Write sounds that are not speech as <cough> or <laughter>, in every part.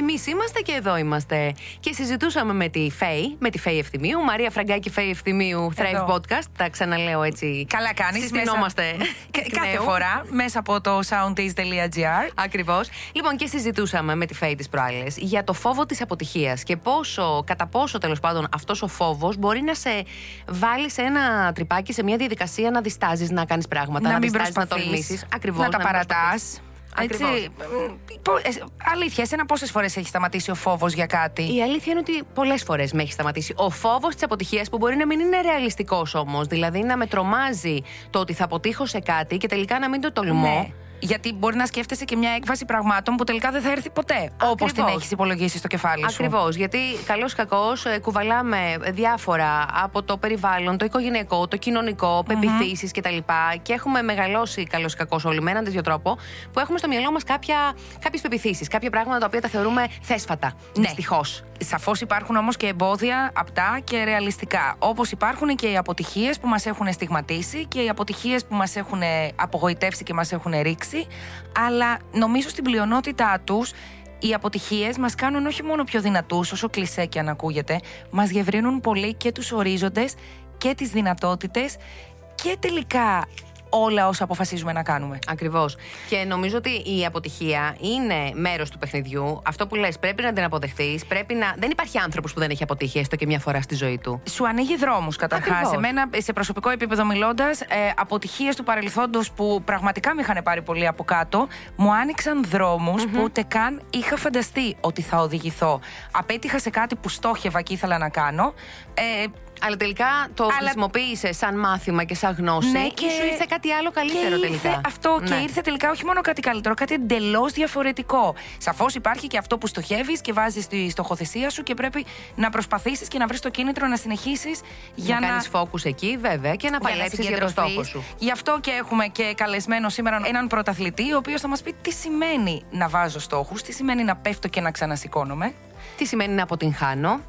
Εμείς είμαστε και εδώ είμαστε. Και συζητούσαμε με τη Φέη, με τη Φέη Ευθυμίου, Μαρία Φραγκάκη Φέη Ευθυμίου, Thrive Εδώ. Podcast. Τα ξαναλέω έτσι. Καλά κάνεις. Συστηνόμαστε. <laughs> Μέσα... Κάθε φορά μέσα από το soundtaste.gr. Ακριβώς. Λοιπόν, και συζητούσαμε με τη Φέη της προάλλες για το φόβο της αποτυχίας και πόσο, κατά πόσο τέλος πάντων αυτός ο φόβος μπορεί να σε βάλει σε ένα τρυπάκι, σε μια διαδικασία να διστάζεις να κάνεις πράγματα, να, μην διστάζεις να προσπαθείς, τολμήσεις. Ακριβώς. να τα παρατάς. Έτσι, Ακριβώς. μ, πο- ε, αλήθεια, εσένα πόσες φορές έχει σταματήσει ο φόβος για κάτι; Η αλήθεια είναι ότι πολλές φορές με έχει σταματήσει. Ο φόβος της αποτυχίας που μπορεί να μην είναι ρεαλιστικός όμως. Δηλαδή να με τρομάζει το ότι θα αποτύχω σε κάτι και τελικά να μην το τολμώ. Ναι. Γιατί μπορεί να σκέφτεσαι και μια έκβαση πραγμάτων που τελικά δεν θα έρθει ποτέ. Όπως την Ακριβώς. έχεις υπολογίσει στο κεφάλι σου. Ακριβώς. Γιατί καλό κακό κουβαλάμε διάφορα από το περιβάλλον, το οικογενειακό, το κοινωνικό, πεπιθήσεις κτλ. Και έχουμε μεγαλώσει καλό κακό όλοι με έναν τέτοιο τρόπο που έχουμε στο μυαλό μας κάποιες πεπιθήσεις, κάποια πράγματα τα οποία τα θεωρούμε θέσφατα. Ναι. Δυστυχώς. Σαφώς υπάρχουν όμως και εμπόδια απτά και ρεαλιστικά. Όπως υπάρχουν και οι αποτυχίες που μας έχουν στιγματίσει και οι αποτυχίες που μας έχουν απογοητεύσει και μας έχουν ρίξει. Αλλά νομίζω στην πλειονότητά τους οι αποτυχίες μας κάνουν όχι μόνο πιο δυνατούς, όσο κλεισέ και αν ακούγεται, μας διευρύνουν πολύ και τους ορίζοντες και τις δυνατότητες και τελικά όλα όσα αποφασίζουμε να κάνουμε. Ακριβώς. Και νομίζω ότι η αποτυχία είναι μέρος του παιχνιδιού. Αυτό που λες, πρέπει να την αποδεχθεί. Πρέπει να. Δεν υπάρχει άνθρωπος που δεν έχει αποτύχει έστω και μια φορά στη ζωή του. Σου ανοίγει δρόμους καταρχάς. Ακριβώς. Εμένα, σε προσωπικό επίπεδο μιλώντας, ε, αποτυχίες του παρελθόντος που πραγματικά με είχαν πάρει πολύ από κάτω, μου άνοιξαν δρόμους που ούτε καν είχα φανταστεί ότι θα οδηγηθώ. Απέτυχα σε κάτι που στόχευα και ήθελα να κάνω. Ε, Αλλά τελικά το Αλλά- χρησιμοποίησε σαν μάθημα και σαν γνώση Ναι, και σου ήρθε κάτι άλλο καλύτερο και ήρθε τελικά. Αυτό και Ναι. ήρθε τελικά όχι μόνο κάτι καλύτερο, κάτι εντελώς διαφορετικό. Σαφώς υπάρχει και αυτό που στοχεύεις και βάζεις τη στοχοθεσία σου και πρέπει να προσπαθήσεις και να βρεις το κίνητρο να συνεχίσεις για να, να. κάνεις φόκου εκεί, βέβαια, και να για να παλέψεις για το συγκεντρωθείς. στόχο σου. Γι' αυτό και έχουμε και καλεσμένο σήμερα έναν πρωταθλητή, ο οποίος θα μας πει τι σημαίνει να βάζω στόχους, τι σημαίνει να πέφτω και να ξανασηκώνομαι. Τι σημαίνει να αποτυγχάνω.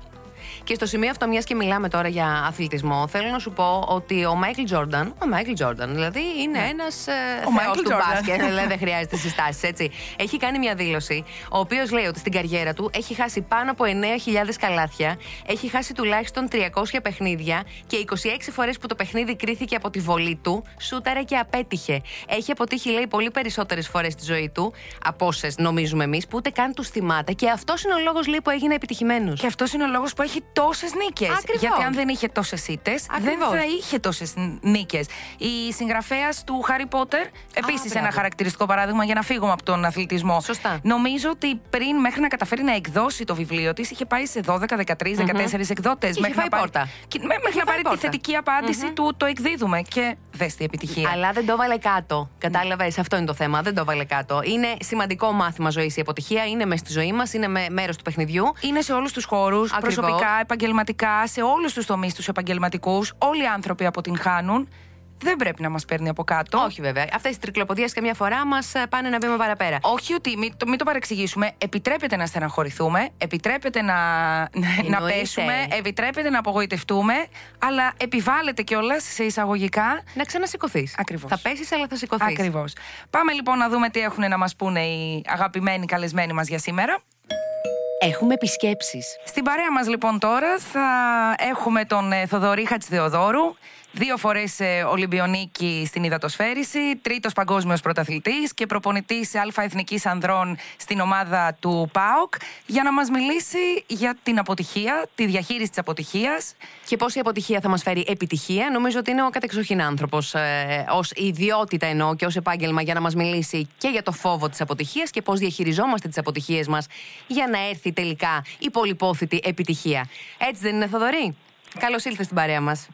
Και στο σημείο αυτό, μιας και μιλάμε τώρα για αθλητισμό, θέλω να σου πω ότι ο Μάικλ Τζόρνταν, ο Μάικλ Τζόρνταν, δηλαδή είναι ένας ε, Ο θεός Michael του Jordan. μπάσκετ, <laughs> δηλαδή δεν χρειάζεται συστάσεις, έτσι. Έχει κάνει μια δήλωση, ο οποίος λέει ότι στην καριέρα του έχει χάσει πάνω από 9.000 καλάθια, έχει χάσει τουλάχιστον 300 παιχνίδια και 26 φορές που το παιχνίδι κρίθηκε από τη βολή του, σούταρε και απέτυχε. Έχει αποτύχει, λέει, πολύ περισσότερες φορές στη ζωή του, από όσες νομίζουμε εμείς, που ούτε καν τους θυμάται. Και αυτός είναι ο λόγος, λέει, που έγινε επιτυχημένος. Και αυτός είναι ο λόγος που έχει τόσες νίκες. Ακριβώς. Γιατί αν δεν είχε τόσες ήττες, δεν Ακριβώς. θα είχε τόσες νίκες. Η συγγραφέας του Χάρι Πότερ, επίσης μπράβο. ένα χαρακτηριστικό παράδειγμα για να φύγουμε από τον αθλητισμό. Σωστά. Νομίζω ότι πριν μέχρι να καταφέρει να εκδώσει το βιβλίο της, είχε πάει σε 12, 13, 14 εκδότες. Είχε Μέχρι, φάει να πάρει- πόρτα. Και- με- μέχρι να φάει πάρει τη πόρτα. θετική απάντηση του το εκδίδουμε. Και δες τη επιτυχία. Αλλά δεν το βάλε κάτω. Κατάλαβες, αυτό είναι το θέμα. Δεν το βάλε κάτω. Είναι σημαντικό μάθημα ζωής η αποτυχία. Είναι μες στη ζωή μας, είναι μέρος του παιχνιδιού. Είναι σε όλους τους χώρους, Ακριβώς. προσωπικά, επαγγελματικά, σε όλους τους τομείς τους επαγγελματικούς. Όλοι οι άνθρωποι αποτυγχάνουν. Δεν πρέπει να μας παίρνει από κάτω. Όχι βέβαια. Αυτές οι τρικλοποδίες καμιά φορά μας πάνε ένα βήμα παραπέρα. Όχι ότι, μην το, μην το παρεξηγήσουμε. Επιτρέπεται να στεναχωρηθούμε, επιτρέπεται να, να Εννοείται. πέσουμε, επιτρέπεται να απογοητευτούμε, αλλά επιβάλλεται κιόλας σε εισαγωγικά. Να ξανασηκωθείς. Ακριβώς. Θα πέσεις, αλλά θα σηκωθείς. Ακριβώς. Πάμε λοιπόν να δούμε τι έχουν να μας πούνε οι αγαπημένοι καλεσμένοι μας για σήμερα. Έχουμε επισκέψεις. Στην παρέα μας λοιπόν τώρα θα έχουμε τον ε, Θοδωρή Χατζηθεοδόρου, δύο φορές ε, Ολυμπιονίκη στην υδατοσφαίριση, τρίτος παγκόσμιος πρωταθλητής και προπονητής Αλφα Εθνικής Ανδρών στην ομάδα του ΠΑΟΚ για να μας μιλήσει για την αποτυχία, τη διαχείριση της αποτυχίας. Και πώς η αποτυχία θα μας φέρει επιτυχία. Νομίζω ότι είναι ο κατεξοχήν άνθρωπος ε, ως ιδιότητα εννοώ και ως επάγγελμα για να μας μιλήσει και για το φόβο της αποτυχίας και πώς διαχειριζόμαστε τις αποτυχίες μας για να έρθει τελικά η πολυπόθητη επιτυχία. Έτσι δεν είναι, Θοδωρή; Καλώς ήλθες στην παρέα μας.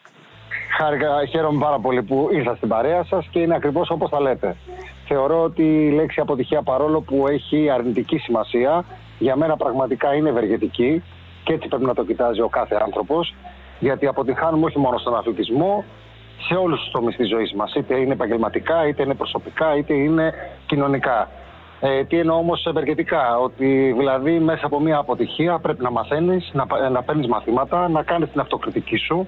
Χάρηκα, χαίρομαι πάρα πολύ που ήρθα στην παρέα σας και είναι ακριβώς όπως τα λέτε. Θεωρώ ότι η λέξη αποτυχία παρόλο που έχει αρνητική σημασία, για μένα πραγματικά είναι ευεργετική και έτσι πρέπει να το κοιτάζει ο κάθε άνθρωπος. Γιατί αποτυχάνουμε όχι μόνο στον αθλητισμό, σε όλους τους τομείς της ζωής μας. Είτε είναι επαγγελματικά, είτε είναι προσωπικά, είτε είναι κοινωνικά. Ε, τι εννοώ όμως ευεργετικά, ότι δηλαδή μέσα από μια αποτυχία πρέπει να μαθαίνεις, να, να παίρνεις μαθήματα, να κάνεις την αυτοκριτική σου,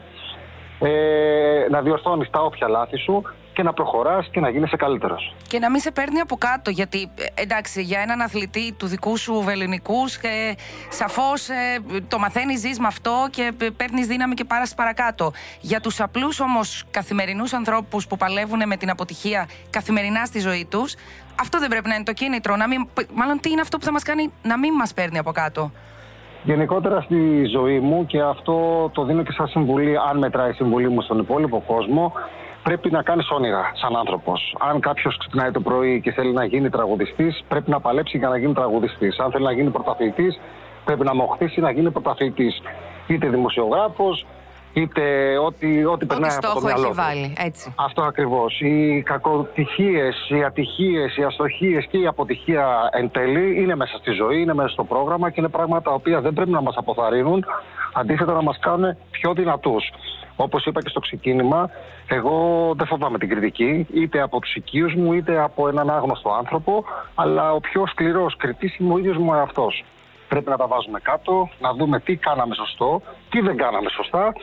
ε, να διορθώνεις τα όποια λάθη σου και να προχωράς και να γίνεσαι καλύτερος. Και να μην σε παίρνει από κάτω, γιατί ε, εντάξει, για έναν αθλητή του δικού σου βεληνικούς, ε, σαφώς ε, το μαθαίνεις, ζεις με αυτό και παίρνεις δύναμη και πάρας παρακάτω. Για τους απλούς όμως καθημερινούς ανθρώπους που παλεύουν με την αποτυχία καθημερινά στη ζωή τους, αυτό δεν πρέπει να είναι το κίνητρο. Να μην, μάλλον τι είναι αυτό που θα μας κάνει να μην μας παίρνει από κάτω; Γενικότερα στη ζωή μου και αυτό το δίνω και σαν συμβουλή, αν μετράει η συμβουλή μου στον υπόλοιπο κόσμο, πρέπει να κάνεις όνειρα σαν άνθρωπος. Αν κάποιος ξυπνάει το πρωί και θέλει να γίνει τραγουδιστής, πρέπει να παλέψει για να γίνει τραγουδιστής. Αν θέλει να γίνει πρωταθλητής, πρέπει να μοχθήσει να γίνει πρωταθλητής. Είτε δημοσιογράφος, είτε ό,τι, ό,τι περνάει από το μυαλό έχει βάλει, έτσι. Αυτό ακριβώς. Οι κακοτυχίες, οι ατυχίες, οι αστοχίες και η αποτυχία εν τέλει είναι μέσα στη ζωή, είναι μέσα στο πρόγραμμα και είναι πράγματα τα οποία δεν πρέπει να μας αποθαρρύνουν, αντίθετα να μας κάνουν πιο δυνατούς. Όπως είπα και στο ξεκίνημα, εγώ δεν φοβάμαι την κριτική, είτε από του οικείου μου, είτε από έναν άγνωστο άνθρωπο, αλλά ο πιο σκληρός κριτής είναι ο ίδιος μου εαυτός. Πρέπει να τα βάζουμε κάτω, να δούμε τι κάναμε σωστό, τι δεν κάναμε σωστά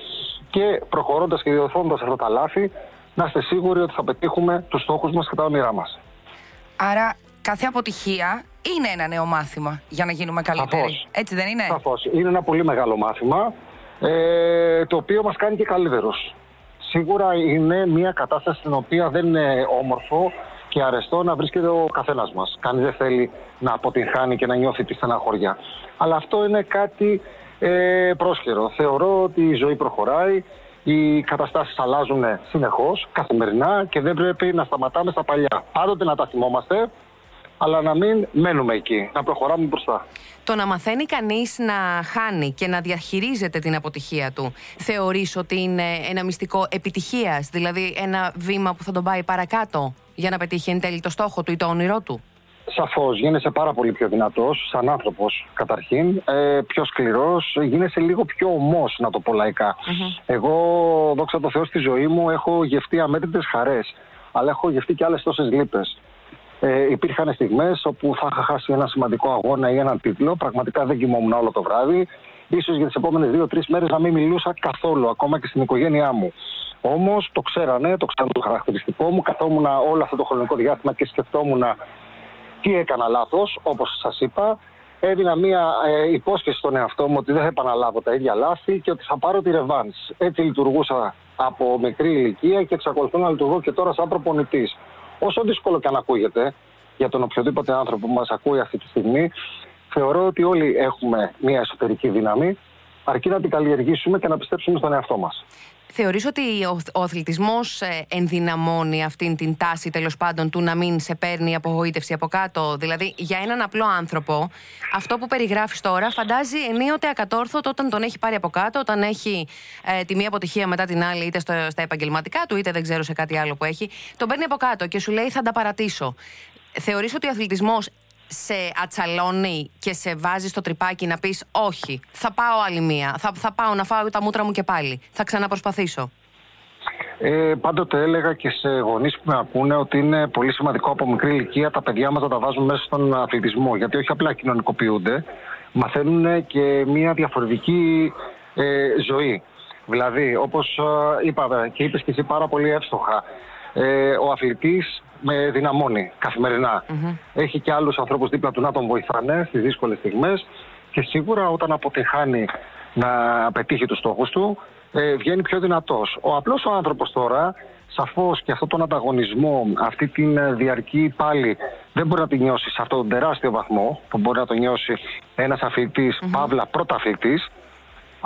και προχωρώντας και διορθώνοντας αυτά τα λάθη, να είστε σίγουροι ότι θα πετύχουμε τους στόχους μας και τα όνειρά μας. Άρα, κάθε αποτυχία είναι ένα νέο μάθημα για να γίνουμε καλύτεροι. Σαφώς. Έτσι δεν είναι; Σαφώς. Είναι ένα πολύ μεγάλο μάθημα ε, το οποίο μας κάνει και καλύτερος. Σίγουρα είναι μια κατάσταση στην οποία δεν είναι όμορφο και αρεστό να βρίσκεται ο καθένας μας. Κανείς δεν θέλει να αποτυγχάνει και να νιώθει τη στεναχωριά. Αλλά αυτό είναι κάτι ε, πρόσχερο. Θεωρώ ότι η ζωή προχωράει, οι καταστάσεις αλλάζουν συνεχώς, καθημερινά και δεν πρέπει να σταματάμε στα παλιά. Πάντοτε να τα θυμόμαστε, αλλά να μην μένουμε εκεί, να προχωράμε μπροστά. Το να μαθαίνει κανείς να χάνει και να διαχειρίζεται την αποτυχία του, θεωρείς ότι είναι ένα μυστικό επιτυχίας, δηλαδή ένα βήμα που θα τον πάει παρακάτω; Για να πετύχει εν τέλει το στόχο του ή το όνειρό του. Σαφώς, γίνεσαι πάρα πολύ πιο δυνατός, σαν άνθρωπος καταρχήν, ε, πιο σκληρός, γίνεσαι λίγο πιο ομός, να το πω λαικα Εγώ, δόξα τω Θεώ, στη ζωή μου έχω γευτεί αμέτρητες χαρές, αλλά έχω γευτεί και άλλες τόσες λύπες. Ε, υπήρχαν στιγμές όπου θα είχα χάσει ένα σημαντικό αγώνα ή έναν τίτλο. Πραγματικά δεν κοιμόμουν όλο το βράδυ. Σω για τις επόμενες δύο-τρεις μέρες να μην μιλούσα καθόλου, ακόμα και στην οικογένειά μου. Όμως το ξέρανε, το ξέρανε το χαρακτηριστικό μου. Καθόμουν όλο αυτό το χρονικό διάστημα και σκεφτόμουν τι έκανα λάθος, όπως σας είπα. Έδινα μία ε, υπόσχεση στον εαυτό μου ότι δεν θα επαναλάβω τα ίδια λάθη και ότι θα πάρω τη ρευάνση. Έτσι λειτουργούσα από μικρή ηλικία και εξακολουθώ να λειτουργώ και τώρα σαν προπονητής όσο δύσκολο και αν ακούγεται για τον οποιοδήποτε άνθρωπο που μας ακούει αυτή τη στιγμή, θεωρώ ότι όλοι έχουμε μια εσωτερική δύναμη, αρκεί να την καλλιεργήσουμε και να πιστέψουμε στον εαυτό μας. Θεωρείς ότι ο αθλητισμός ε, ενδυναμώνει αυτήν την τάση τέλος πάντων του να μην σε παίρνει απογοήτευση από κάτω; Δηλαδή για έναν απλό άνθρωπο αυτό που περιγράφεις τώρα φαντάζει ενίοτε ακατόρθωτο όταν τον έχει πάρει από κάτω, όταν έχει ε, τη μία αποτυχία μετά την άλλη είτε στο, στα επαγγελματικά του είτε δεν ξέρω σε κάτι άλλο που έχει. Τον παίρνει από κάτω και σου λέει θα τα παρατήσω. Θεωρείς ότι ο αθλητισμός σε ατσαλώνει και σε βάζει στο τρυπάκι να πεις όχι, θα πάω άλλη μία, θα, θα πάω να φάω τα μούτρα μου και πάλι, θα ξαναπροσπαθήσω. Ε, πάντοτε έλεγα και σε γονείς που με ακούνε ότι είναι πολύ σημαντικό από μικρή ηλικία τα παιδιά μας να τα βάζουν μέσα στον αθλητισμό. Γιατί όχι απλά κοινωνικοποιούνται, μαθαίνουν και μια διαφορετική ε, ζωή. Δηλαδή, όπως ε, είπα και είπες και εσύ πάρα πολύ εύστοχα, ε, ο αθλητή με δυναμώνει Έχει και άλλους ανθρώπους δίπλα του να τον βοηθάνε στις δύσκολες στιγμές και σίγουρα όταν αποτυχάνει να πετύχει τους στόχους του, ε, βγαίνει πιο δυνατός. Ο απλός ο άνθρωπος τώρα, σαφώς και αυτόν τον ανταγωνισμό, αυτή την διαρκή πάλι, δεν μπορεί να την νιώσει σε αυτόν τον τεράστιο βαθμό που μπορεί να το νιώσει ένας αθλητή, mm-hmm. παύλα πρωταθλητή.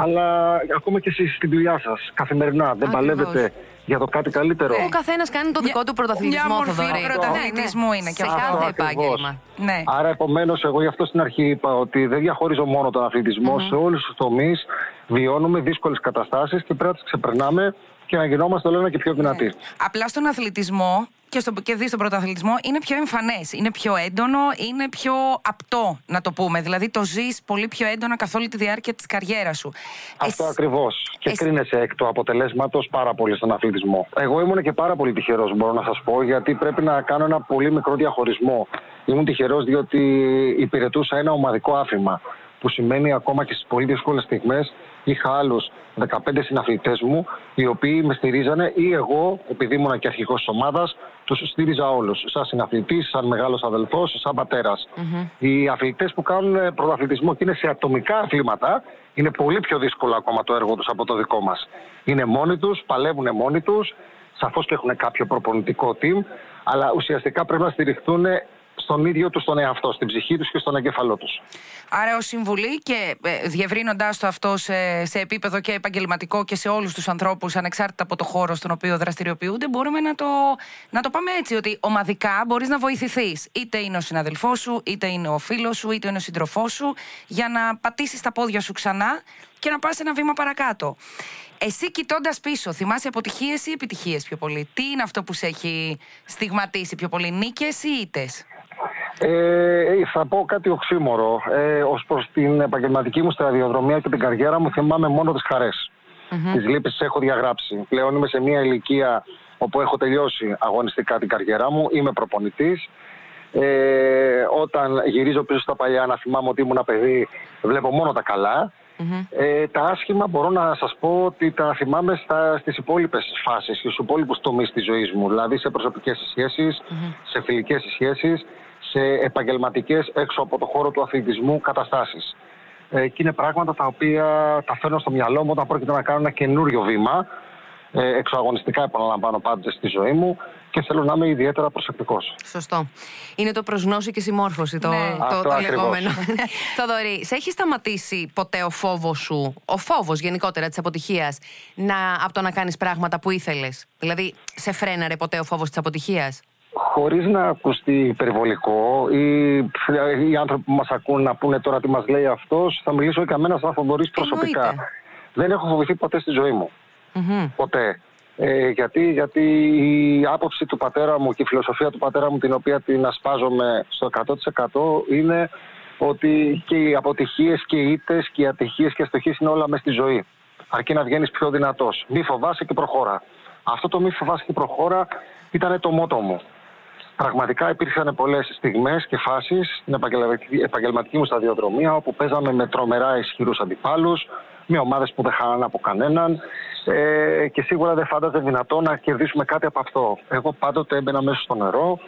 Αλλά ακόμα και εσείς στην δουλειά σας, καθημερινά, δεν παλεύετε για το κάτι καλύτερο; Ο καθένας κάνει το δικό του πρωταθλητισμό, Μια μορφή πρωταθλητισμού είναι και αυτό. Σε κάθε επάγγελμα. Ναι. Άρα, επομένως, εγώ γι' αυτό στην αρχή είπα ότι δεν διαχωρίζω μόνο τον αθλητισμό. Mm-hmm. Σε όλους τους τομείς βιώνουμε δύσκολες καταστάσεις και πρέπει να τις ξεπερνάμε και να γινόμαστε όλο ένα και πιο δυνατοί. Ναι. Απλά στον αθλητισμό και, στο, και δεις στον πρωταθλητισμό είναι πιο εμφανές, είναι πιο έντονο, είναι πιο απτό να το πούμε. Δηλαδή το ζεις πολύ πιο έντονα καθ' όλη τη διάρκεια της καριέρας σου. Αυτό Εσύ... ακριβώς. Και Εσύ... κρίνεσαι εκ του αποτελέσματος πάρα πολύ στον αθλητισμό. Εγώ ήμουν και πάρα πολύ τυχερός, μπορώ να σας πω, γιατί πρέπει να κάνω ένα πολύ μικρό διαχωρισμό. Ήμουν τυχερός διότι υπηρετούσα ένα ομαδικό άφημα που σημαίνει ακόμα και στις πολύ δύσκολες στιγμές είχα άλλους 15 συναθλητές μου, οι οποίοι με στηρίζανε ή εγώ, επειδή ήμουν και αρχηγός της ομάδας, τους στήριζα όλους. Σαν συναθλητής, σαν μεγάλος αδελφός, σαν πατερα Οι αθλητές που κάνουν πρωταθλητισμό και είναι σε ατομικά αθλήματα, είναι πολύ πιο δύσκολο ακόμα το έργο τους από το δικό μας. Είναι μόνοι τους, παλεύουν μόνοι τους, σαφώς και έχουν κάποιο προπονητικό team, αλλά ουσιαστικά πρέπει να στηριχθούν στον ίδιο τους τον εαυτό, στην ψυχή τους και στον εγκέφαλό τους. Άρα, ως συμβουλή και ε, διευρύνοντάς το αυτό σε, σε επίπεδο και επαγγελματικό και σε όλους τους ανθρώπους, ανεξάρτητα από το χώρο στον οποίο δραστηριοποιούνται, μπορούμε να το, να το πάμε έτσι, ότι ομαδικά μπορείς να βοηθηθείς. Είτε είναι ο συναδελφός σου, είτε είναι ο φίλος σου, είτε είναι ο σύντροφός σου, για να πατήσεις τα πόδια σου ξανά και να πας ένα βήμα παρακάτω. Εσύ κοιτώντας πίσω, θυμάσαι αποτυχίες ή επιτυχίες πιο πολύ; Τι είναι αυτό που σε έχει στιγματίσει πιο πολύ, νίκες ή ήττες; Ε, θα πω κάτι οξύμορο. Ε, Ω προς την επαγγελματική μου σταδιοδρομία και την καριέρα μου, θυμάμαι μόνο τις χαρές. Mm-hmm. Τις λύπε έχω διαγράψει. Πλέον είμαι σε μια ηλικία όπου έχω τελειώσει αγωνιστικά την καριέρα μου. Είμαι προπονητής. Ε, όταν γυρίζω πίσω στα παλιά να θυμάμαι ότι ήμουν παιδί, βλέπω μόνο τα καλά. Ε, τα άσχημα μπορώ να σας πω ότι τα θυμάμαι στα, στις υπόλοιπες φάσεις, στους υπόλοιπους τομείς της ζωής μου. Δηλαδή σε προσωπικές σχέσεις, σε φιλικές σχέσεις, σε επαγγελματικές έξω από το χώρο του αθλητισμού καταστάσεις. Ε, και είναι πράγματα τα οποία τα φέρνω στο μυαλό μου όταν πρόκειται να κάνω ένα καινούριο βήμα, ε, εξωαγωνιστικά επαναλαμβάνω πάντοτε στη ζωή μου και θέλω να είμαι ιδιαίτερα προσεκτικός. Σωστό. Είναι το προσγνώση και συμμόρφωση το, ναι. το, το, το λεγόμενο. <laughs> Θοδωρή, σε έχει σταματήσει ποτέ ο φόβος σου, ο φόβος γενικότερα της αποτυχίας, από το να κάνεις πράγματα που ήθελες; Δηλαδή, σε φρέναρε ποτέ ο φόβος της αποτυχίας; Χωρίς να ακουστεί υπερβολικό ή οι άνθρωποι που μας ακούν να πούνε τώρα τι μας λέει αυτός, θα μιλήσω για μένα σαν Θοδωρής προσωπικά. Δεν έχω φοβηθεί ποτέ στη ζωή μου. Ποτέ. Ε, γιατί, γιατί η άποψη του πατέρα μου και η φιλοσοφία του πατέρα μου την οποία την ασπάζομαι στο 100% είναι ότι και οι αποτυχίες και οι ήττες και οι ατυχίες και οι αστοχίες είναι όλα μέσα στη ζωή. Αρκεί να βγαίνεις πιο δυνατός. Μη φοβάσαι και προχώρα. Αυτό το μη φοβάσαι και προχώρα ήταν το μότο μου. Πραγματικά υπήρχαν πολλές στιγμές και φάσεις στην επαγγελματική μου σταδιοδρομία όπου παίζαμε με τρομερά ισχυρούς αντιπάλους, με ομάδες που δεν χάνανε από κανέναν ε, και σίγουρα δεν φάνταζε δυνατό να κερδίσουμε κάτι από αυτό. Εγώ πάντοτε έμπαινα μέσα στο νερό,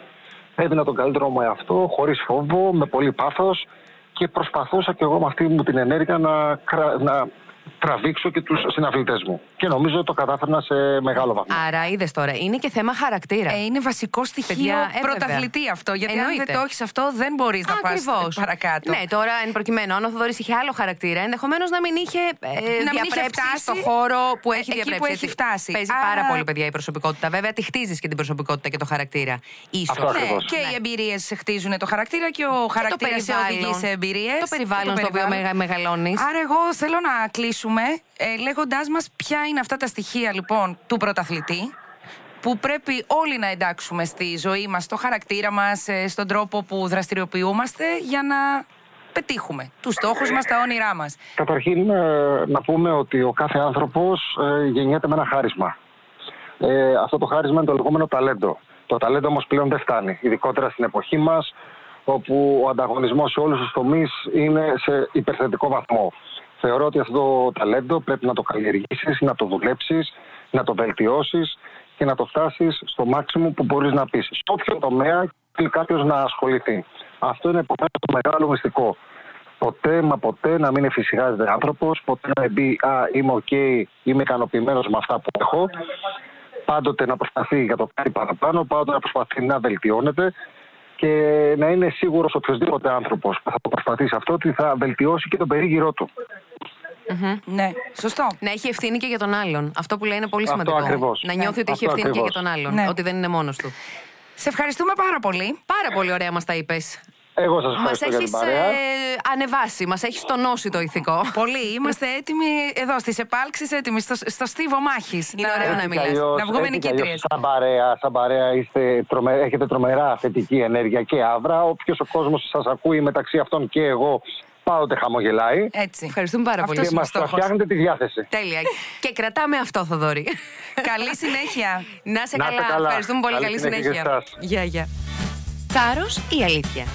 έδινα τον καλύτερο μου εαυτό, χωρίς φόβο, με πολύ πάθος και προσπαθούσα και εγώ με αυτή μου την ενέργεια να, να τραβήξω και τους συναθλητέ μου. Και νομίζω ότι το κατάφερνα σε μεγάλο βαθμό. Άρα είδες τώρα, είναι και θέμα χαρακτήρα. Ε, είναι βασικό στοιχείο Παιδιά, ε, πρωταθλητή αυτό. Γιατί Εννοείται. αν δεν το έχεις αυτό, δεν μπορείς να πας παρακάτω. Ναι, τώρα εν προκειμένου, αν ο Θοδωρής είχε άλλο χαρακτήρα, ενδεχομένως να μην είχε ε, να διαπρέψει στο χώρο που έχει διαπρέψει. Που έχει φτάσει. Παίζει Άρα... πάρα πολύ, παιδιά, η προσωπικότητα. Βέβαια, τη χτίζεις και την προσωπικότητα και το χαρακτήρα. σω. Ναι, και οι εμπειρίες χτίζουν το χαρακτήρα και ο χαρακτήρας σε οδηγεί σε εμπειρίες. Το περιβάλλον στο οποίο μεγαλώνεις. Άρα, εγώ θέλω να κλείσουμε ε, λέγοντάς μας ποια είναι αυτά τα στοιχεία λοιπόν του πρωταθλητή που πρέπει όλοι να εντάξουμε στη ζωή μας, στο χαρακτήρα μας, ε, στον τρόπο που δραστηριοποιούμαστε για να πετύχουμε τους στόχους μας, τα όνειρά μας. Καταρχήν ε, να πούμε ότι ο κάθε άνθρωπος ε, γεννιέται με ένα χάρισμα. Ε, αυτό το χάρισμα είναι το λεγόμενο ταλέντο. Το ταλέντο όμως πλέον δεν φτάνει, ειδικότερα στην εποχή μας όπου ο ανταγωνισμός σε όλους τους τομείς είναι σε υπερθετικό βαθμό. Θεωρώ ότι αυτό το ταλέντο πρέπει να το καλλιεργήσεις, να το δουλέψεις, να το βελτιώσεις και να το φτάσεις στο μάξιμουμ που μπορείς να πεις. Στο όποιο τομέα θέλει κάποιος να ασχοληθεί. Αυτό είναι επομένως το μεγάλο μυστικό. Ποτέ μα ποτέ να μην εφησυχάζεται άνθρωπος, ποτέ να πει «Α, είμαι οκ, είμαι ικανοποιημένος με αυτά που έχω». Πάντοτε να προσπαθεί για το κάτι παραπάνω, πάντοτε να προσπαθεί να βελτιώνεται και να είναι σίγουρος οποιοδήποτε άνθρωπος που θα το προσπαθήσει αυτό ότι θα βελτιώσει και τον περίγυρό του. Ναι, σωστό. Να έχει ευθύνη και για τον άλλον. Αυτό που λέει είναι πολύ σημαντικό. Ακριβώς. Να νιώθει ότι έχει ευθύνη και για τον άλλον. Ναι. Ότι δεν είναι μόνος του. Σε ευχαριστούμε πάρα πολύ. Πάρα πολύ ωραία μας τα είπες. Εγώ σας Μας ευχαριστώ για την έχεις παρέα. ανεβάσει, μας έχεις τονώσει το ηθικό. Πολύ. Είμαστε έτοιμοι εδώ στις επάλξεις, έτοιμοι στο, στο στίβο μάχης. Είναι ωραίο να Έτσι κι μιλάς. αλλιώς- Να βγούμε έτσι κι αλλιώς, νικήτριες. Σαν παρέα, σαν παρέα είστε, τρομε- έχετε τρομερά θετική ενέργεια και άβρα. Όποιος ο κόσμος σας ακούει μεταξύ αυτών και εγώ, πάντοτε χαμογελάει. Έτσι. Ευχαριστούμε πάρα Αυτός πολύ. είναι ο Μας στόχος. φτιάχνετε τη διάθεση. Τέλεια. και κρατάμε αυτό, Θοδωρή. <laughs> Καλή συνέχεια. να σε Να είστε καλά. καλά. Ευχαριστούμε πολύ. Καλή Καλή συνέχεια συνέχεια. και εσάς. Γεια, γεια. Θάρρος ή αλήθεια;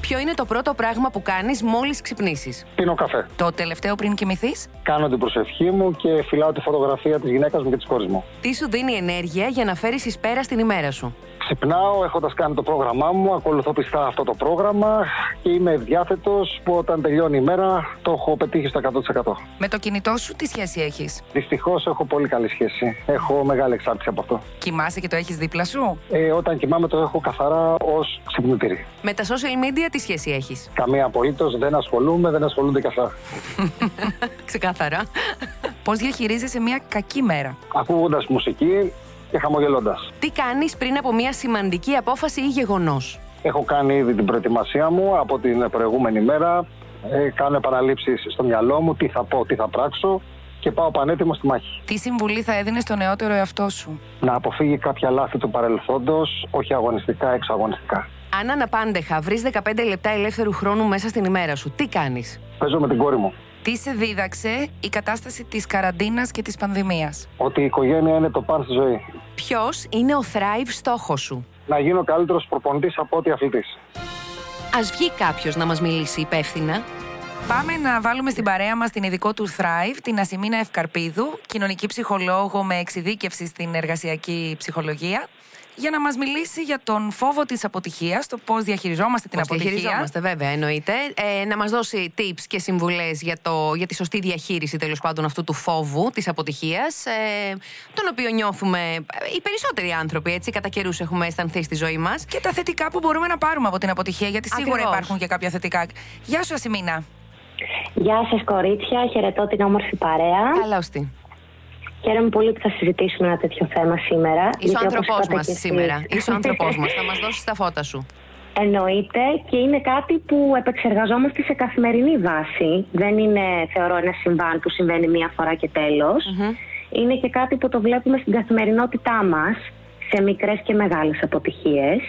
Ποιο είναι το πρώτο πράγμα που κάνεις μόλις ξυπνήσεις; Πίνω καφέ. Το τελευταίο πριν κοιμηθείς; Κάνω την προσευχή μου και φυλάω τη φωτογραφία της γυναίκας μου και της κόρης μου. Τι σου δίνει ενέργεια για να φέρεις εις πέρα στην ημέρα σου; Ξυπνάω έχοντας κάνει το πρόγραμμά μου, ακολουθώ πιστά αυτό το πρόγραμμα και είμαι ευδιάθετο που όταν τελειώνει η μέρα το έχω πετύχει στο 100%. Με το κινητό σου τι σχέση έχεις; Δυστυχώς έχω πολύ καλή σχέση. Έχω μεγάλη εξάρτηση από αυτό. Κοιμάσαι και το έχεις δίπλα σου; Ε, όταν κοιμάμαι το έχω καθαρά ως ξυπνητήρι. Με τα social media τι σχέση έχεις; Καμία απολύτως, δεν ασχολούμαι, δεν ασχολούνται και αυτά. <laughs> Ξεκάθαρα. Πώς διαχειρίζεσαι μια κακή μέρα; Ακούγοντας μουσική και χαμογελώντας. Τι κάνεις πριν από μια σημαντική απόφαση ή γεγονός; Έχω κάνει ήδη την προετοιμασία μου από την προηγούμενη μέρα. Ε, κάνω επαναλήψεις στο μυαλό μου τι θα πω, τι θα πράξω και πάω πανέτοιμο στη μάχη. Τι συμβουλή θα έδινες στο νεότερο εαυτό σου; Να αποφύγει κάποια λάθη του παρελθόντος, όχι αγωνιστικά, εξαγωνιστικά. Αν αναπάντεχα βρεις 15 λεπτά ελεύθερου χρόνου μέσα στην ημέρα σου, τι κάνεις; Παίζω με την κόρη μου. Τι σε δίδαξε η κατάσταση της καραντίνας και της πανδημίας; Ότι η οικογένεια είναι το παν στη ζωή. Ποιος είναι ο thrive στόχος σου; Να γίνω καλύτερος προπονητής από ό,τι αθλητής. Α βγει κάποιος να μας μιλήσει υπεύθυνα. Πάμε να βάλουμε στην παρέα μας την ειδικό του Thrive, την Ασημίνα Ευκαρπίδου, κοινωνική ψυχολόγο με εξειδίκευση στην εργασιακή ψυχολογία, για να μας μιλήσει για τον φόβο της αποτυχίας, το πώς διαχειριζόμαστε την Πώς αποτυχία. διαχειριζόμαστε, βέβαια, εννοείται. Ε, να μας δώσει tips και συμβουλές για, το, για τη σωστή διαχείριση τέλος πάντων αυτού του φόβου της αποτυχίας, ε, τον οποίο νιώθουμε ε, οι περισσότεροι άνθρωποι, έτσι, κατά καιρούς έχουμε αισθανθεί στη ζωή μας. Και τα θετικά που μπορούμε να πάρουμε από την αποτυχία, γιατί σίγουρα Ακριβώς. υπάρχουν και κάποια θετικά. Γεια σου Ασημίνα. Γεια σας κορίτσια, χαιρετώ την όμορφη παρέα. Καλώς τη. Χαίρομαι πολύ που θα συζητήσουμε ένα τέτοιο θέμα σήμερα. Είσαι ο γιατί όπως άνθρωπός είπατε μας και εσείς- σήμερα. Είσαι ο άνθρωπός μας. Θα μας <laughs> δώσεις τα φώτα σου. Εννοείται και είναι κάτι που επεξεργαζόμαστε σε καθημερινή βάση. Δεν είναι, θεωρώ, ένα συμβάν που συμβαίνει μία φορά και τελος Είναι και κάτι που το βλέπουμε στην καθημερινότητά μας, σε μικρές και μεγάλες αποτυχίες.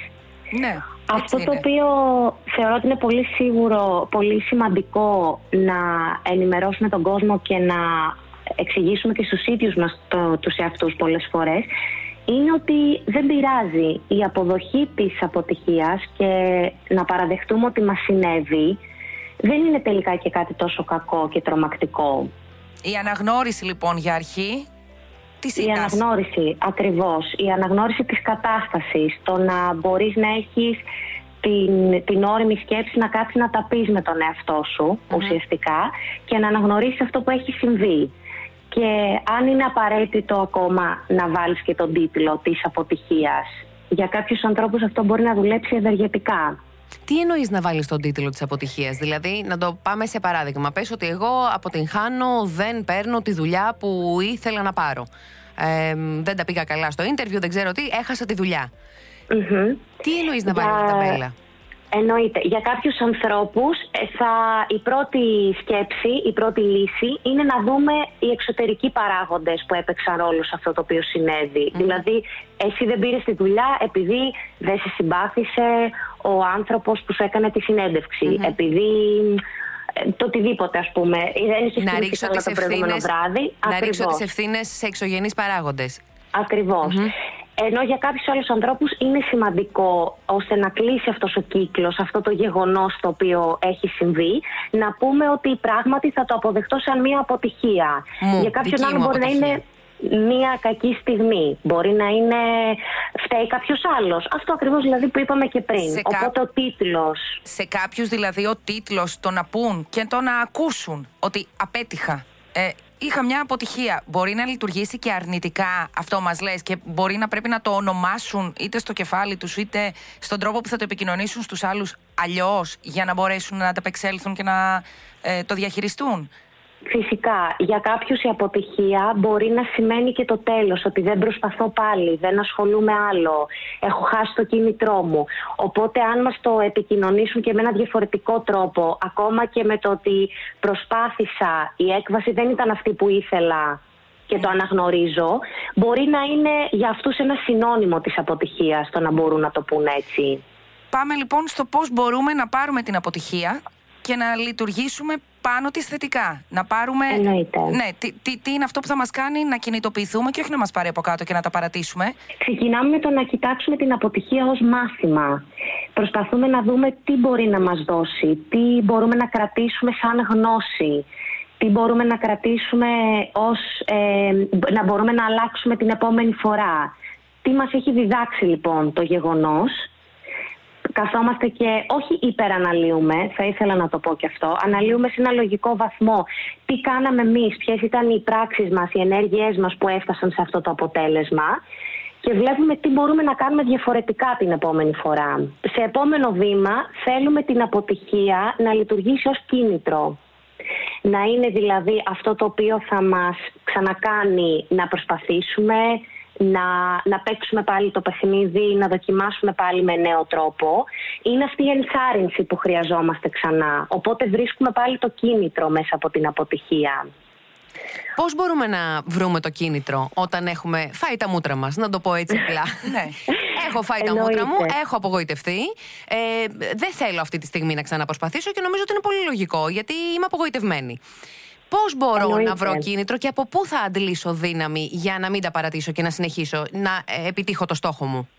Ναι, Αυτό έτσι το είναι. οποίο θεωρώ ότι είναι πολύ σίγουρο, πολύ σημαντικό να ενημερώσουμε τον κόσμο και να εξηγήσουμε και στους ίδιους μας το, τους εαυτούς πολλές φορές είναι ότι δεν πειράζει η αποδοχή της αποτυχίας και να παραδεχτούμε ότι μας συνέβη δεν είναι τελικά και κάτι τόσο κακό και τρομακτικό. Η αναγνώριση λοιπόν για αρχή της Η ήττας. αναγνώριση, ακριβώς. Η αναγνώριση της κατάστασης. Το να μπορείς να έχεις την, την όρημη σκέψη να κάτσεις να τα πεις με τον εαυτό σου ουσιαστικά και να αναγνωρίσεις αυτό που έχει συμβεί. Και αν είναι απαραίτητο ακόμα να βάλεις και τον τίτλο της αποτυχίας, για κάποιους ανθρώπους αυτό μπορεί να δουλέψει ευεργετικά. Τι εννοείς να βάλεις τον τίτλο της αποτυχίας, Δηλαδή, να το πάμε σε παράδειγμα. Πες ότι εγώ αποτυγχάνω, δεν παίρνω τη δουλειά που ήθελα να πάρω. Ε, δεν τα πήγα καλά στο ίντερβιου, δεν ξέρω τι, έχασα τη δουλειά. Μμμ. Τι εννοείς να Για- βάλει την ταμπέλα. Εννοείται. Για κάποιους ανθρώπους ε, θα, η πρώτη σκέψη, η πρώτη λύση είναι να δούμε οι εξωτερικοί παράγοντες που έπαιξαν ρόλο σε αυτό το οποίο συνέβη. Δηλαδή, εσύ δεν πήρες τη δουλειά επειδή δεν σε συμπάθησε ο άνθρωπος που σου έκανε τη συνέντευξη. Επειδή ε, το οτιδήποτε ας πούμε. Δεν είσαι Να ρίξω καλά τις το προηγούμενο ευθύνε βράδυ. να ρίξω Ακριβώς. τις ευθύνες σε εξωγενείς παράγοντες. Ακριβώς. Ενώ για κάποιους άλλους ανθρώπους είναι σημαντικό ώστε να κλείσει αυτός ο κύκλος, αυτό το γεγονός το οποίο έχει συμβεί, να πούμε ότι πράγματι θα το αποδεχτώ σαν μια αποτυχία. Μου, για κάποιον δική άλλο μου μπορεί να αποτυχία. είναι μια κακή στιγμή. Μπορεί να είναι φταίει κάποιος άλλος. Αυτό ακριβώς δηλαδή που είπαμε και πριν. Σε κα- Οπότε ο τίτλος σε κάποιους δηλαδή ο τίτλος το να πούν και το να ακούσουν ότι απέτυχα. Ε, είχα μια αποτυχία. Μπορεί να λειτουργήσει και αρνητικά αυτό μας λες και μπορεί να πρέπει να το ονομάσουν είτε στο κεφάλι τους είτε στον τρόπο που θα το επικοινωνήσουν στους άλλους αλλιώς για να μπορέσουν να ανταπεξέλθουν και να ε, το διαχειριστούν. Φυσικά, για κάποιους η αποτυχία μπορεί να σημαίνει και το τέλος, ότι δεν προσπαθώ πάλι, δεν ασχολούμαι άλλο, έχω χάσει το κίνητρό μου. Οπότε αν μας το επικοινωνήσουν και με ένα διαφορετικό τρόπο, ακόμα και με το ότι προσπάθησα, η έκβαση δεν ήταν αυτή που ήθελα και το αναγνωρίζω, μπορεί να είναι για αυτούς ένα συνώνυμο της αποτυχίας, το να μπορούν να το πούν έτσι. Πάμε λοιπόν στο πώς μπορούμε να πάρουμε την αποτυχία και να λειτουργήσουμε πάνω της θετικά. Να πάρουμε. Εννοείται. Ναι, τι, τι, τι είναι αυτό που θα μας κάνει να κινητοποιηθούμε και όχι να μας πάρει από κάτω και να τα παρατήσουμε. Ξεκινάμε με το να κοιτάξουμε την αποτυχία ως μάθημα. Προσπαθούμε να δούμε τι μπορεί να μας δώσει, τι μπορούμε να κρατήσουμε σαν γνώση, τι μπορούμε να κρατήσουμε ως, ε, να μπορούμε να αλλάξουμε την επόμενη φορά. Τι μας έχει διδάξει λοιπόν το γεγονός; Καθόμαστε και όχι υπεραναλύουμε, θα ήθελα να το πω και αυτό, αναλύουμε σε ένα λογικό βαθμό τι κάναμε εμείς, ποιες ήταν οι πράξεις μας, οι ενέργειές μας που έφτασαν σε αυτό το αποτέλεσμα και βλέπουμε τι μπορούμε να κάνουμε διαφορετικά την επόμενη φορά. Σε επόμενο βήμα θέλουμε την αποτυχία να λειτουργήσει ως κίνητρο. Να είναι δηλαδή αυτό το οποίο θα μας ξανακάνει να προσπαθήσουμε, να, να παίξουμε πάλι το παιχνίδι, να δοκιμάσουμε πάλι με νέο τρόπο. Είναι αυτή η ενθάρρυνση που χρειαζόμαστε ξανά. Οπότε βρίσκουμε πάλι το κίνητρο μέσα από την αποτυχία. Πώς μπορούμε να βρούμε το κίνητρο όταν έχουμε φάει τα μούτρα μας, να το πω έτσι απλά. <laughs> ναι. Έχω φάει τα μούτρα μου, έχω απογοητευτεί. Ε, δεν θέλω αυτή τη στιγμή να ξαναπροσπαθήσω και νομίζω ότι είναι πολύ λογικό γιατί είμαι απογοητευμένη. Πώς μπορώ να βρω κίνητρο και από πού θα αντλήσω δύναμη για να μην τα παρατήσω και να συνεχίσω να ε, επιτύχω το στόχο μου;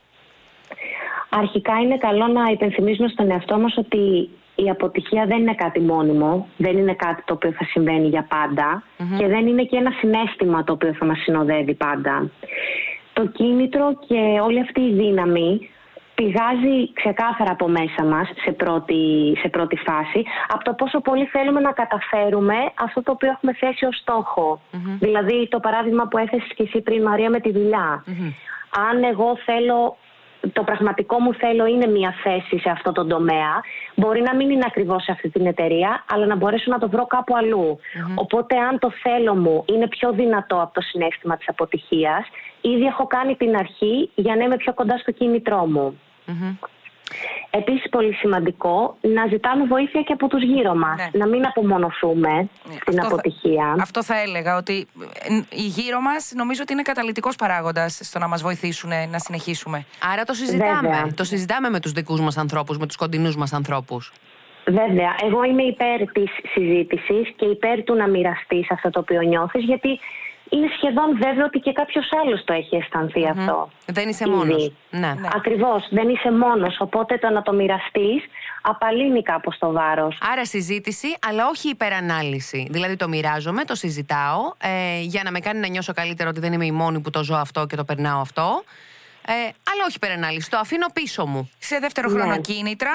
Αρχικά είναι καλό να υπενθυμίσουμε στον εαυτό μας ότι η αποτυχία δεν είναι κάτι μόνιμο, δεν είναι κάτι το οποίο θα συμβαίνει για παντα και δεν είναι και ένα συνέστημα το οποίο θα μας συνοδεύει πάντα. Το κίνητρο και όλη αυτή η δύναμη πηγάζει ξεκάθαρα από μέσα μας σε πρώτη, σε πρώτη φάση από το πόσο πολύ θέλουμε να καταφέρουμε αυτό το οποίο έχουμε θέσει ως στοχο Δηλαδή το παράδειγμα που έθεσες και εσύ πριν Μαρία με τη δουλειά. Αν εγώ θέλω το πραγματικό μου θέλω είναι μια θέση σε αυτό το τομέα. Μπορεί να μην είναι ακριβώς σε αυτή την εταιρεία, αλλά να μπορέσω να το βρω κάπου Οπότε, αν το θέλω μου είναι πιο δυνατό από το συνέστημα της αποτυχίας, ήδη έχω κάνει την αρχή για να είμαι πιο κοντά στο κίνητρό μου. Mm-hmm. Επίσης πολύ σημαντικό να ζητάμε βοήθεια και από τους γύρω μας. Ναι. Να μην απομονωθούμε ναι. στην αποτυχία. αυτό θα έλεγα ότι οι γύρω μας νομίζω ότι είναι καταλητικός παράγοντας στο να μας βοηθήσουν να συνεχίσουμε. Άρα το συζητάμε. Το συζητάμε με τους δικούς μας ανθρώπους, με τους κοντινούς μας ανθρώπους. Βέβαια. Εγώ είμαι υπέρ της συζήτησης και υπέρ του να μοιραστείς αυτό το οποίο νιώθεις γιατί είναι σχεδόν βέβαιο ότι και κάποιος άλλος το έχει αυτό. Δεν είσαι μόνος. Ναι. ναι. Ακριβώς. Δεν είσαι μόνος. Οπότε το να το μοιραστείς απαλύνει κάπως το βάρος. Άρα συζήτηση, αλλά όχι υπερανάλυση. Δηλαδή το μοιράζομαι, το συζητάω ε, για να με κάνει να νιώσω καλύτερα ότι δεν είμαι η μόνη που το ζω αυτό και το περνάω αυτό. Ε, αλλά όχι περανάλυση. Το αφήνω πίσω μου. Σε δεύτερο ναι. χρόνο κίνητρα.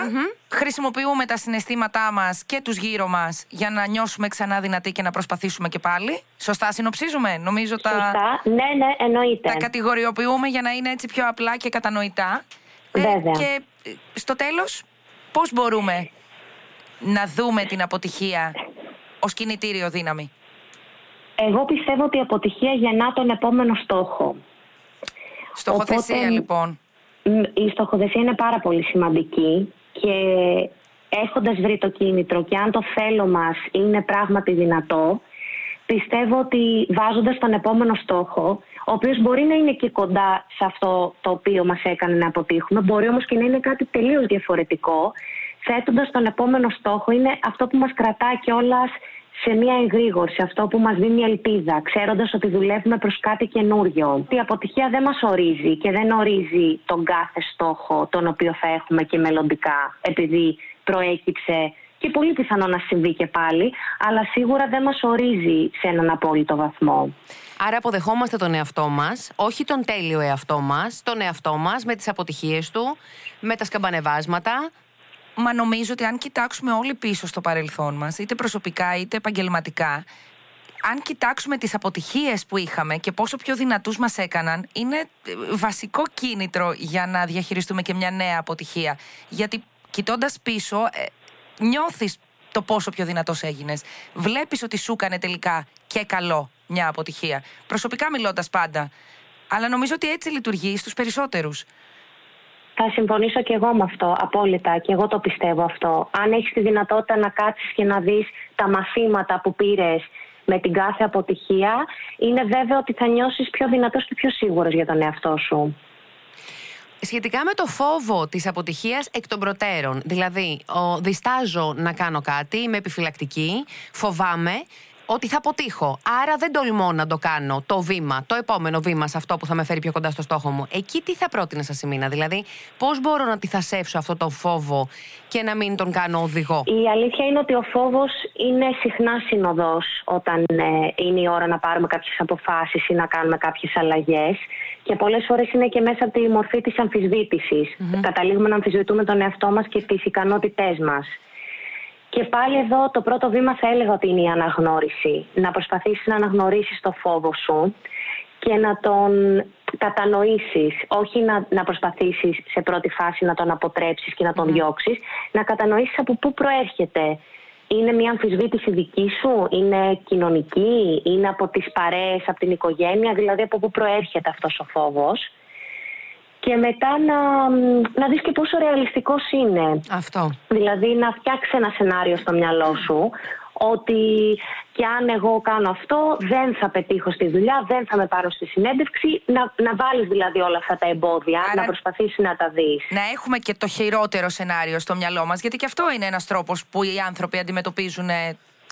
Χρησιμοποιούμε τα συναισθήματά μας και τους γύρω μας για να νιώσουμε ξανά δυνατοί και να προσπαθήσουμε και πάλι. Σωστά συνοψίζουμε. Νομίζω τα. Σωστά. Ναι, ναι, εννοείται. Τα κατηγοριοποιούμε για να είναι έτσι πιο απλά και κατανοητά. Ε, Βέβαια. και ε, στο τέλος, πώς μπορούμε να δούμε την αποτυχία ως κινητήριο δύναμη; Εγώ πιστεύω ότι η αποτυχία γεννά τον επόμενο στόχο. Στοχοθεσία λοιπόν. Η στοχοθεσία είναι πάρα πολύ σημαντική και έχοντας βρει το κίνητρο και αν το θέλω μας είναι πράγματι δυνατό, πιστεύω ότι βάζοντας τον επόμενο στόχο, ο οποίος μπορεί να είναι και κοντά σε αυτό το οποίο μας έκανε να αποτύχουμε, μπορεί όμως και να είναι κάτι τελείως διαφορετικό, θέτοντας τον επόμενο στόχο είναι αυτό που μας κρατά κιόλας σε μια εγρήγορση, αυτό που μας δίνει ελπίδα, ξέροντας ότι δουλεύουμε προς κάτι καινούριο. Η αποτυχία δεν μας ορίζει και δεν ορίζει τον κάθε στόχο τον οποίο θα έχουμε και μελλοντικά, επειδή προέκυψε και πολύ πιθανό να συμβεί και πάλι, αλλά σίγουρα δεν μας ορίζει σε έναν απόλυτο βαθμό. Άρα αποδεχόμαστε τον εαυτό μας, όχι τον τέλειο εαυτό μας, τον εαυτό μας με τις αποτυχίες του, με τα σκαμπανεβάσματα, Μα νομίζω ότι αν κοιτάξουμε όλοι πίσω στο παρελθόν μας, είτε προσωπικά είτε επαγγελματικά, αν κοιτάξουμε τις αποτυχίες που είχαμε και πόσο πιο δυνατούς μας έκαναν, είναι ε, βασικό κίνητρο για να διαχειριστούμε και μια νέα αποτυχία. Γιατί κοιτώντας πίσω, ε, νιώθεις το πόσο πιο δυνατός έγινες. Βλέπεις ότι σου έκανε τελικά και καλό μια αποτυχία. Προσωπικά μιλώντας πάντα. Αλλά νομίζω ότι έτσι λειτουργεί στους περισσότερους. Θα συμφωνήσω και εγώ με αυτό, απόλυτα. Και εγώ το πιστεύω αυτό. Αν έχεις τη δυνατότητα να κάτσεις και να δεις τα μαθήματα που πήρες με την κάθε αποτυχία, είναι βέβαιο ότι θα νιώσεις πιο δυνατός και πιο σίγουρος για τον εαυτό σου. Σχετικά με το φόβο της αποτυχίας εκ των προτέρων, δηλαδή ο, διστάζω να κάνω κάτι, είμαι επιφυλακτική, φοβάμαι, ότι θα αποτύχω. Άρα δεν τολμώ να το κάνω το βήμα, το επόμενο βήμα σε αυτό που θα με φέρει πιο κοντά στο στόχο μου. Εκεί τι θα πρότεινε σα μήνα, δηλαδή πώς μπορώ να τη θασέψω αυτό το φόβο και να μην τον κάνω οδηγό; Η αλήθεια είναι ότι ο φόβος είναι συχνά συνοδός όταν ε, είναι η ώρα να πάρουμε κάποιες αποφάσεις ή να κάνουμε κάποιες αλλαγές. Και πολλές φορές είναι και μέσα από τη μορφή της αμφισβήτησης. Mm-hmm. Καταλήγουμε να αμφισβητούμε τον εαυτό μας και τις ικανότητές μας. Και πάλι εδώ το πρώτο βήμα θα έλεγα ότι είναι η αναγνώριση. Να προσπαθήσεις να αναγνωρίσεις το φόβο σου και να τον κατανοήσεις, όχι να, να προσπαθήσεις σε πρώτη φάση να τον αποτρέψεις και να τον mm. διώξεις, να κατανοήσεις από πού προέρχεται. Είναι μια αμφισβήτηση δική σου, είναι κοινωνική, είναι από τις παρέες, από την οικογένεια, δηλαδή από πού προέρχεται αυτός ο φόβος; Και μετά να, να δεις και πόσο ρεαλιστικός είναι. Αυτό. Δηλαδή να φτιάξεις ένα σενάριο στο μυαλό σου ότι και αν εγώ κάνω αυτό δεν θα πετύχω στη δουλειά, δεν θα με πάρω στη συνέντευξη. Να, να βάλεις δηλαδή όλα αυτά τα εμπόδια, να προσπαθήσεις να τα δεις. Να έχουμε και το χειρότερο σενάριο στο μυαλό μας, γιατί και αυτό είναι ένας τρόπος που οι άνθρωποι αντιμετωπίζουν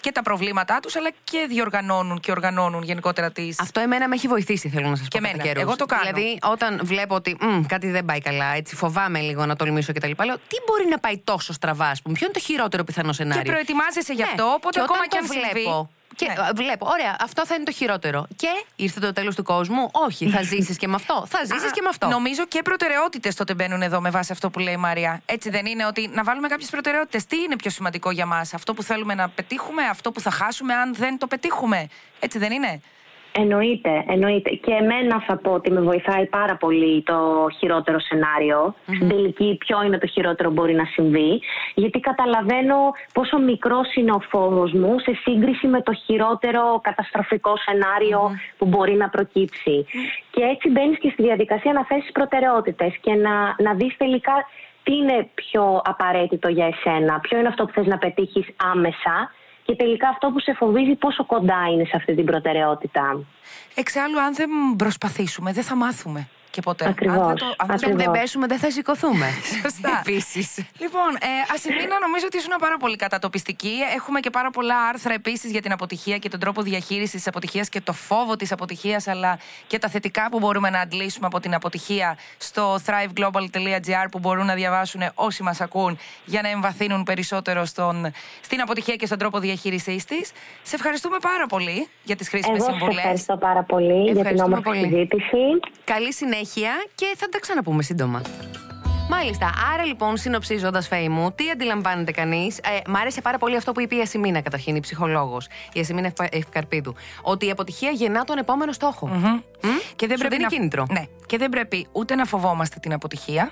και τα προβλήματά τους, αλλά και διοργανώνουν και οργανώνουν γενικότερα τι. Αυτό εμένα με έχει βοηθήσει, θέλω να σας πω. Και εμένα. Εγώ το κάνω. Δηλαδή, όταν βλέπω ότι μ, κάτι δεν πάει καλά, έτσι φοβάμαι λίγο να τολμήσω κτλ. Λέω τι μπορεί να πάει τόσο στραβά, ας πούμε. Ποιο είναι το χειρότερο πιθανό σενάριο; Και προετοιμάζεσαι γι' ναι. αυτό, οπότε ακόμα και αν βλέπω. Και ναι. βλέπω, ωραία, αυτό θα είναι το χειρότερο. Και ήρθε το τέλος του κόσμου. Όχι, θα <laughs> ζήσεις και με αυτό. Θα ζήσεις και με αυτό. Νομίζω και προτεραιότητες τότε μπαίνουν εδώ με βάση αυτό που λέει η Μαρία. Έτσι δεν είναι ότι να βάλουμε κάποιες προτεραιότητες. Τι είναι πιο σημαντικό για μας, αυτό που θέλουμε να πετύχουμε, αυτό που θα χάσουμε αν δεν το πετύχουμε. Έτσι δεν είναι. Εννοείται, εννοείται. Και εμένα θα πω ότι με βοηθάει πάρα πολύ το χειρότερο σενάριο. Mm-hmm. Στην τελική, ποιο είναι το χειρότερο μπορεί να συμβεί. Γιατί καταλαβαίνω πόσο μικρός είναι ο φόβος μου σε σύγκριση με το χειρότερο καταστροφικό που μπορεί να προκύψει. Και έτσι μπαίνεις και στη διαδικασία να θέσεις προτεραιότητες και να, να δεις τελικά τι είναι πιο απαραίτητο για εσένα, ποιο είναι αυτό που θες να πετύχεις άμεσα και τελικά αυτό που σε φοβίζει πόσο κοντά είναι σε αυτή την προτεραιότητα. Εξάλλου, αν δεν προσπαθήσουμε, δεν θα μάθουμε και ποτέ. Ακριβώς, αν δεν, το, αν δεν πέσουμε, δεν θα σηκωθούμε. <laughs> Σωστά. Επίσης. Λοιπόν, ε, Ασημίνα, νομίζω ότι ήσουν πάρα πολύ κατατοπιστική. Έχουμε και πάρα πολλά άρθρα επίσης για την αποτυχία και τον τρόπο διαχείρισης της αποτυχίας και το φόβο της αποτυχίας, αλλά και τα θετικά που μπορούμε να αντλήσουμε από την αποτυχία στο thriveglobal.gr που μπορούν να διαβάσουν όσοι μας ακούν για να εμβαθύνουν περισσότερο στον, στην αποτυχία και στον τρόπο διαχείρισής της. Σε ευχαριστούμε πάρα πολύ για τις χρήσιμες συμβουλές. Ευχαριστώ πάρα πολύ για την όμορφη συζήτηση. Καλή συνέχεια και θα τα ξαναπούμε σύντομα. Μάλιστα. Άρα λοιπόν, συνοψίζοντας, Φέη μου, τι αντιλαμβάνεται κανείς. Ε, μ' άρεσε πάρα πολύ αυτό που είπε η Ασημίνα, καταρχήν, η ψυχολόγος, η Ασημίνα Ευκαρπίδου. Ότι η αποτυχία γεννά τον επόμενο στόχο. Mm-hmm. Mm? Και δεν πρέπει είναι να... κίνητρο. Ναι. Και δεν πρέπει ούτε να φοβόμαστε την αποτυχία,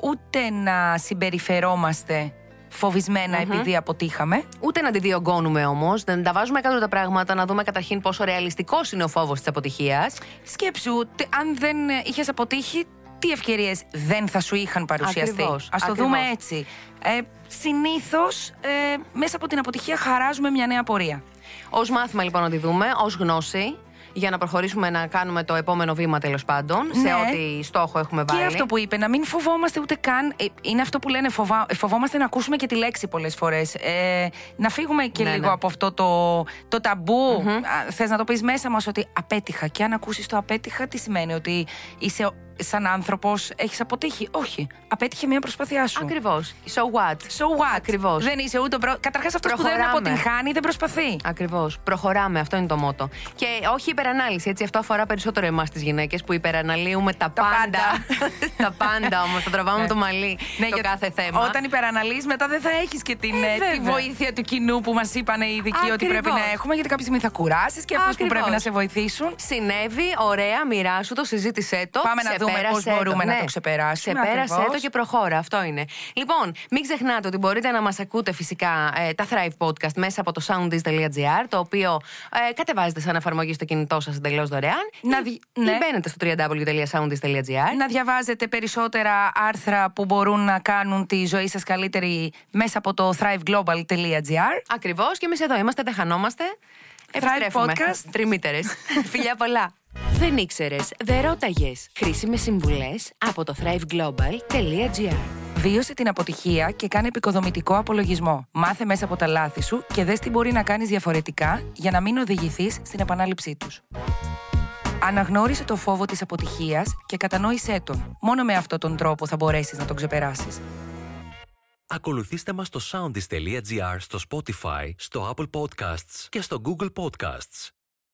ούτε να συμπεριφερόμαστε φοβισμένα mm-hmm. επειδή αποτύχαμε. Ούτε να τη διωγγώνουμε όμως, να τα βάζουμε κάτω τα πράγματα, να δούμε καταρχήν πόσο ρεαλιστικός είναι ο φόβος της αποτυχίας. Σκέψου, αν δεν είχες αποτύχει, τι ευκαιρίες δεν θα σου είχαν παρουσιαστεί; Α το δούμε έτσι. Ε, Συνήθως, ε, μέσα από την αποτυχία χαράζουμε μια νέα πορεία. Ω μάθημα λοιπόν να τη δούμε, ως γνώση, για να προχωρήσουμε να κάνουμε το επόμενο βήμα τέλος πάντων, σε ναι. ό,τι στόχο έχουμε βάλει. Και αυτό που είπε, να μην φοβόμαστε ούτε καν. Ε, είναι αυτό που λένε, φοβά, φοβόμαστε να ακούσουμε και τη λέξη πολλές φορές. Ε, να φύγουμε και ναι, λίγο ναι. από αυτό το, το ταμπού. Mm-hmm. Θες να το πεις μέσα μας ότι απέτυχα. Και αν ακούσεις το απέτυχα, τι σημαίνει, ότι είσαι σαν άνθρωπος έχεις αποτύχει; Όχι. Απέτυχε μια προσπάθειά σου. Ακριβώς. So what; So what; Ακριβώς. Δεν είσαι ούτε. Προ... Καταρχάς αυτός που δεν αποτυγχάνει δεν προσπαθεί. Ακριβώς. Προχωράμε. Αυτό είναι το μότο. Και όχι υπερανάλυση. Έτσι, αυτό αφορά περισσότερο εμάς τις γυναίκες που υπεραναλύουμε τα, τα πάντα. <laughs> τα πάντα όμως. Θα τραβάμε ναι. το μαλλί ναι, το κάθε θέμα. Όταν υπεραναλύεις, μετά δεν θα έχεις και την, ε, τη βοήθεια του κοινού που μας είπαν οι ειδικοί ότι πρέπει να έχουμε. Γιατί κάποια στιγμή θα κουράσει και αυτούς που πρέπει να σε βοηθήσουν. Συνέβη, ωραία, μοιράσου το, συζήτησέ το. Πάμε να δούμε πώς Ξεπέρασέ μπορούμε το, να ναι. το ξεπεράσουμε. Ξεπέρασέ ακριβώς. το και προχώρα. Αυτό είναι. Λοιπόν, μην ξεχνάτε ότι μπορείτε να μας ακούτε φυσικά ε, τα Thrive Podcast μέσα από το soundis.gr, το οποίο ε, κατεβάζετε σαν εφαρμογή στο κινητό σας εντελώς δωρεάν. Να ή, δι- ή ναι. μπαίνετε στο www.soundis.gr. Να διαβάζετε περισσότερα άρθρα που μπορούν να κάνουν τη ζωή σας καλύτερη μέσα από το thriveglobal.gr Ακριβώς και εμείς εδώ είμαστε, δεν χανόμαστε. Επιστρέφουμε. Podcast. Τριμήτερες. <laughs> Φιλιά πολλά. Δεν ήξερες, δεν ρώταγες. Χρήσιμες συμβουλές από το thriveglobal.gr. Βίωσε την αποτυχία και κάνε επικοδομητικό απολογισμό. Μάθε μέσα από τα λάθη σου και δες τι μπορεί να κάνεις διαφορετικά για να μην οδηγηθείς στην επανάληψή τους. Αναγνώρισε το φόβο της αποτυχίας και κατανόησέ τον. Μόνο με αυτόν τον τρόπο θα μπορέσεις να τον ξεπεράσεις. Ακολουθήστε μας στο soundis.gr, στο Spotify, στο Apple Podcasts και στο Google Podcasts.